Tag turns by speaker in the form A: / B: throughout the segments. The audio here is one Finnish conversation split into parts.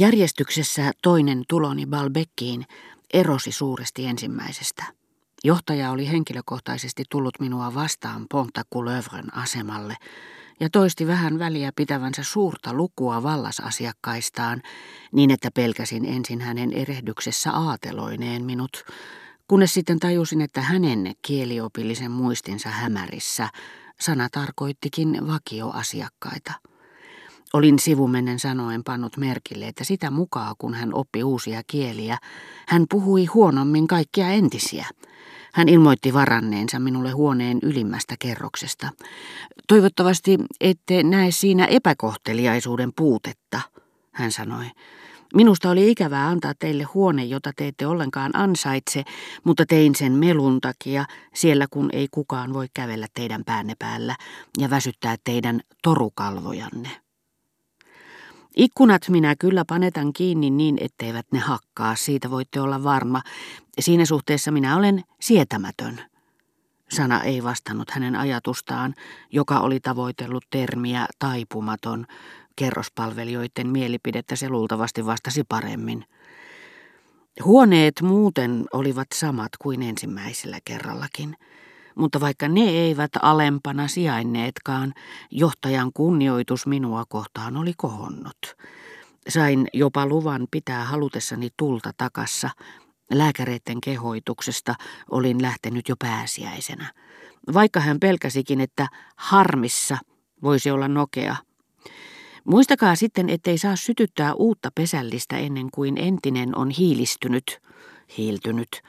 A: Järjestyksessä toinen tuloni Balbekkiin erosi suuresti ensimmäisestä. Johtaja oli henkilökohtaisesti tullut minua vastaan Pontakulövren asemalle ja toisti vähän väliä pitävänsä suurta lukua vallasasiakkaistaan, niin että pelkäsin ensin hänen erehdyksessä aateloineen minut, kunnes sitten tajusin, että hänen kieliopillisen muistinsa hämärissä sana tarkoittikin vakioasiakkaita. Olin sivumennen sanoen pannut merkille, että sitä mukaan kun hän oppi uusia kieliä, hän puhui huonommin kaikkia entisiä. Hän ilmoitti varanneensa minulle huoneen ylimmästä kerroksesta. Toivottavasti ette näe siinä epäkohteliaisuuden puutetta, hän sanoi. Minusta oli ikävää antaa teille huone, jota te ette ollenkaan ansaitse, mutta tein sen melun takia, siellä kun ei kukaan voi kävellä teidän päänne päällä ja väsyttää teidän torukalvojanne. Ikkunat minä kyllä panetan kiinni niin, etteivät ne hakkaa, siitä voitte olla varma. Siinä suhteessa minä olen sietämätön. Sana ei vastannut hänen ajatustaan, joka oli tavoitellut termiä taipumaton. Kerrospalvelijoiden mielipidettä se luultavasti vastasi paremmin. Huoneet muuten olivat samat kuin ensimmäisellä kerrallakin mutta vaikka ne eivät alempana sijainneetkaan, johtajan kunnioitus minua kohtaan oli kohonnut. Sain jopa luvan pitää halutessani tulta takassa. Lääkäreiden kehoituksesta olin lähtenyt jo pääsiäisenä. Vaikka hän pelkäsikin, että harmissa voisi olla nokea. Muistakaa sitten, ettei saa sytyttää uutta pesällistä ennen kuin entinen on hiilistynyt, hiiltynyt.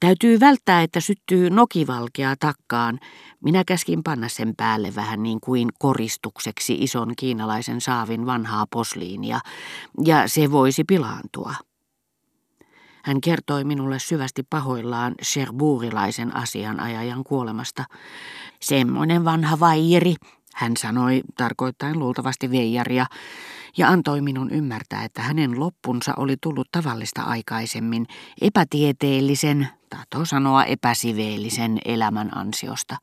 A: Täytyy välttää, että syttyy nokivalkea takkaan. Minä käskin panna sen päälle vähän niin kuin koristukseksi ison kiinalaisen saavin vanhaa posliinia, ja se voisi pilaantua. Hän kertoi minulle syvästi pahoillaan Sherbourilaisen asianajajan kuolemasta. Semmoinen vanha vaijeri, hän sanoi, tarkoittain luultavasti veijaria, ja antoi minun ymmärtää, että hänen loppunsa oli tullut tavallista aikaisemmin epätieteellisen, tahtoo sanoa epäsiveellisen elämän ansiosta.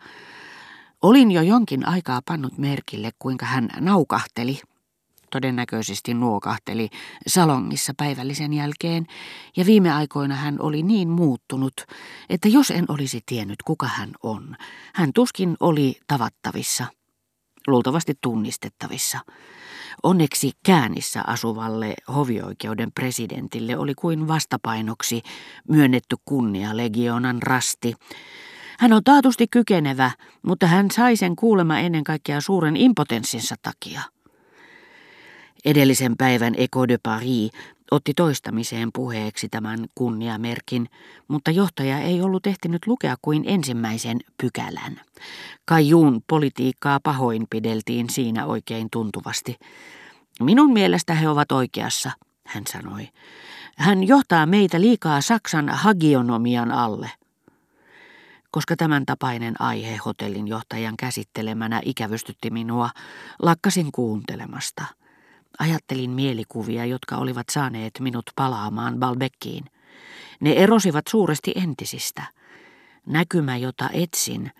A: Olin jo jonkin aikaa pannut merkille, kuinka hän naukahteli, todennäköisesti nuokahteli salongissa päivällisen jälkeen, ja viime aikoina hän oli niin muuttunut, että jos en olisi tiennyt, kuka hän on, hän tuskin oli tavattavissa, luultavasti tunnistettavissa. Onneksi käänissä asuvalle hovioikeuden presidentille oli kuin vastapainoksi myönnetty kunnia legionan rasti. Hän on taatusti kykenevä, mutta hän sai sen kuulema ennen kaikkea suuren impotenssinsa takia. Edellisen päivän Eco de Paris otti toistamiseen puheeksi tämän kunniamerkin, mutta johtaja ei ollut ehtinyt lukea kuin ensimmäisen pykälän. Kajuun politiikkaa pahoinpideltiin siinä oikein tuntuvasti. Minun mielestä he ovat oikeassa, hän sanoi. Hän johtaa meitä liikaa Saksan hagionomian alle. Koska tämän tapainen aihe hotellin johtajan käsittelemänä ikävystytti minua, lakkasin kuuntelemasta – Ajattelin mielikuvia, jotka olivat saaneet minut palaamaan Balbekkiin. Ne erosivat suuresti entisistä. Näkymä, jota etsin,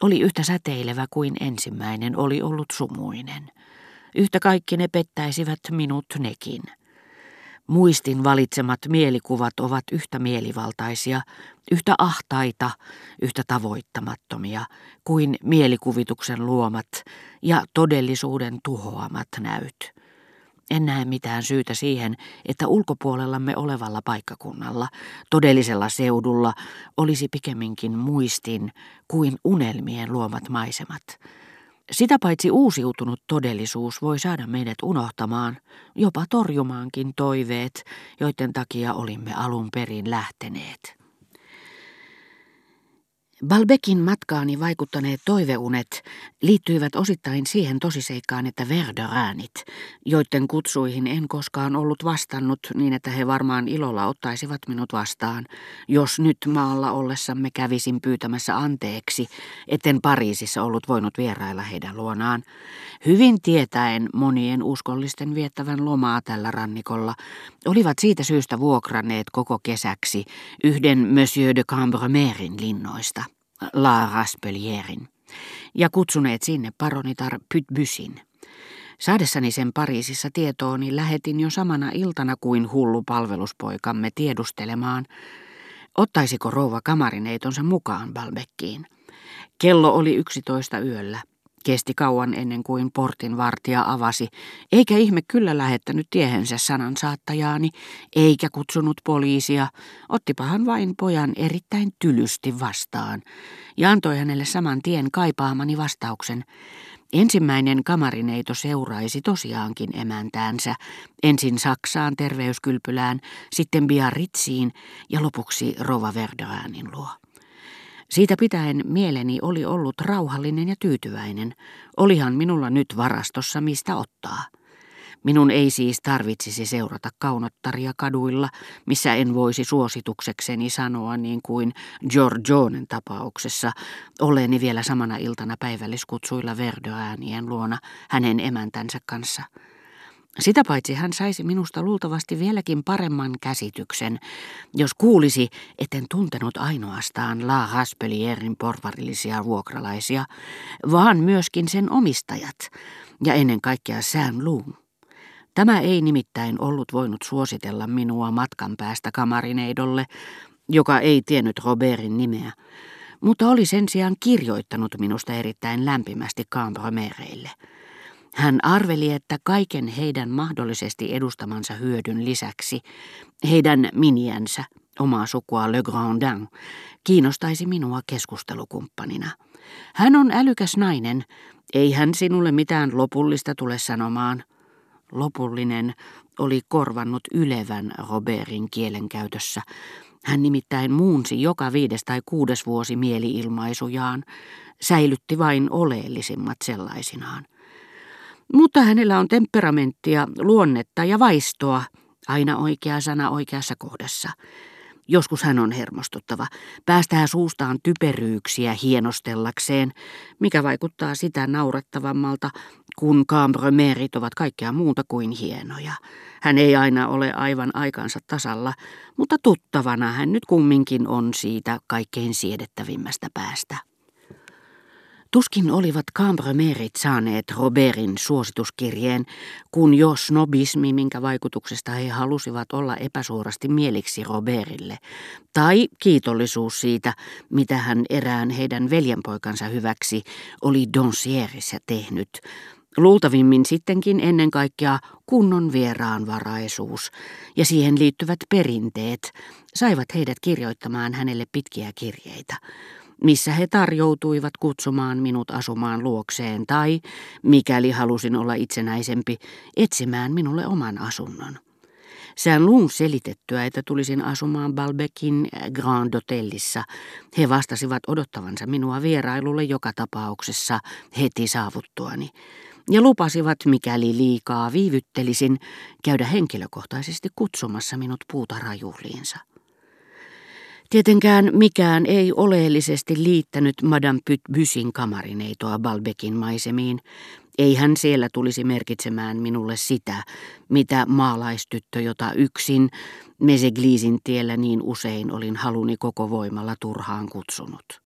A: oli yhtä säteilevä kuin ensimmäinen oli ollut sumuinen. Yhtä kaikki ne pettäisivät minut nekin. Muistin valitsemat mielikuvat ovat yhtä mielivaltaisia, yhtä ahtaita, yhtä tavoittamattomia kuin mielikuvituksen luomat ja todellisuuden tuhoamat näyt. En näe mitään syytä siihen, että ulkopuolellamme olevalla paikkakunnalla, todellisella seudulla, olisi pikemminkin muistin kuin unelmien luomat maisemat. Sitä paitsi uusiutunut todellisuus voi saada meidät unohtamaan, jopa torjumaankin toiveet, joiden takia olimme alun perin lähteneet. Balbekin matkaani vaikuttaneet toiveunet liittyivät osittain siihen tosiseikkaan, että Verderäänit, joiden kutsuihin en koskaan ollut vastannut niin, että he varmaan ilolla ottaisivat minut vastaan, jos nyt maalla ollessamme kävisin pyytämässä anteeksi, etten Pariisissa ollut voinut vierailla heidän luonaan. Hyvin tietäen monien uskollisten viettävän lomaa tällä rannikolla, olivat siitä syystä vuokranneet koko kesäksi yhden Monsieur de Cambremerin linnoista. La Raspelierin, ja kutsuneet sinne paronitar Pytbysin. Saadessani sen Pariisissa tietooni lähetin jo samana iltana kuin hullu palveluspoikamme tiedustelemaan, ottaisiko rouva kamarineitonsa mukaan Balbekkiin. Kello oli yksitoista yöllä. Kesti kauan ennen kuin portin vartija avasi, eikä ihme kyllä lähettänyt tiehensä sanan saattajaani, eikä kutsunut poliisia. Ottipahan vain pojan erittäin tylysti vastaan ja antoi hänelle saman tien kaipaamani vastauksen. Ensimmäinen kamarineito seuraisi tosiaankin emäntäänsä, ensin Saksaan terveyskylpylään, sitten Biarritsiin ja lopuksi Rova Verderänin luo. Siitä pitäen mieleni oli ollut rauhallinen ja tyytyväinen. Olihan minulla nyt varastossa mistä ottaa. Minun ei siis tarvitsisi seurata kaunottaria kaduilla, missä en voisi suosituksekseni sanoa niin kuin Giorgionen tapauksessa, olleeni vielä samana iltana päivälliskutsuilla Verdoäänien luona hänen emäntänsä kanssa. Sitä paitsi hän saisi minusta luultavasti vieläkin paremman käsityksen, jos kuulisi, etten tuntenut ainoastaan La Haspelierin porvarillisia vuokralaisia, vaan myöskin sen omistajat ja ennen kaikkea Sam Loom. Tämä ei nimittäin ollut voinut suositella minua matkan päästä kamarineidolle, joka ei tiennyt Robertin nimeä, mutta oli sen sijaan kirjoittanut minusta erittäin lämpimästi Cambromereille. Hän arveli, että kaiken heidän mahdollisesti edustamansa hyödyn lisäksi, heidän miniänsä, omaa sukua Le Grandin, kiinnostaisi minua keskustelukumppanina. Hän on älykäs nainen, ei hän sinulle mitään lopullista tule sanomaan. Lopullinen oli korvannut ylevän Robertin kielenkäytössä. Hän nimittäin muunsi joka viides tai kuudes vuosi mieliilmaisujaan, säilytti vain oleellisimmat sellaisinaan. Mutta hänellä on temperamenttia, luonnetta ja vaistoa, aina oikea sana oikeassa kohdassa. Joskus hän on hermostuttava, päästää suustaan typeryyksiä hienostellakseen, mikä vaikuttaa sitä naurettavammalta, kun cambremerit ovat kaikkea muuta kuin hienoja. Hän ei aina ole aivan aikansa tasalla, mutta tuttavana hän nyt kumminkin on siitä kaikkein siedettävimmästä päästä. Tuskin olivat Cambremerit saaneet Robertin suosituskirjeen, kun jo snobismi, minkä vaikutuksesta he halusivat olla epäsuorasti mieliksi Robertille, tai kiitollisuus siitä, mitä hän erään heidän veljenpoikansa hyväksi oli Donsierissä tehnyt, Luultavimmin sittenkin ennen kaikkea kunnon vieraanvaraisuus ja siihen liittyvät perinteet saivat heidät kirjoittamaan hänelle pitkiä kirjeitä missä he tarjoutuivat kutsumaan minut asumaan luokseen tai, mikäli halusin olla itsenäisempi, etsimään minulle oman asunnon. Sään luun selitettyä, että tulisin asumaan Balbekin Grand Hotellissa. He vastasivat odottavansa minua vierailulle joka tapauksessa heti saavuttuani ja lupasivat, mikäli liikaa viivyttelisin, käydä henkilökohtaisesti kutsumassa minut puutarajuhliinsa. Tietenkään mikään ei oleellisesti liittänyt Madame Pytbysin kamarineitoa Balbekin maisemiin. Ei hän siellä tulisi merkitsemään minulle sitä, mitä maalaistyttö, jota yksin Mesegliisin tiellä niin usein olin haluni koko voimalla turhaan kutsunut.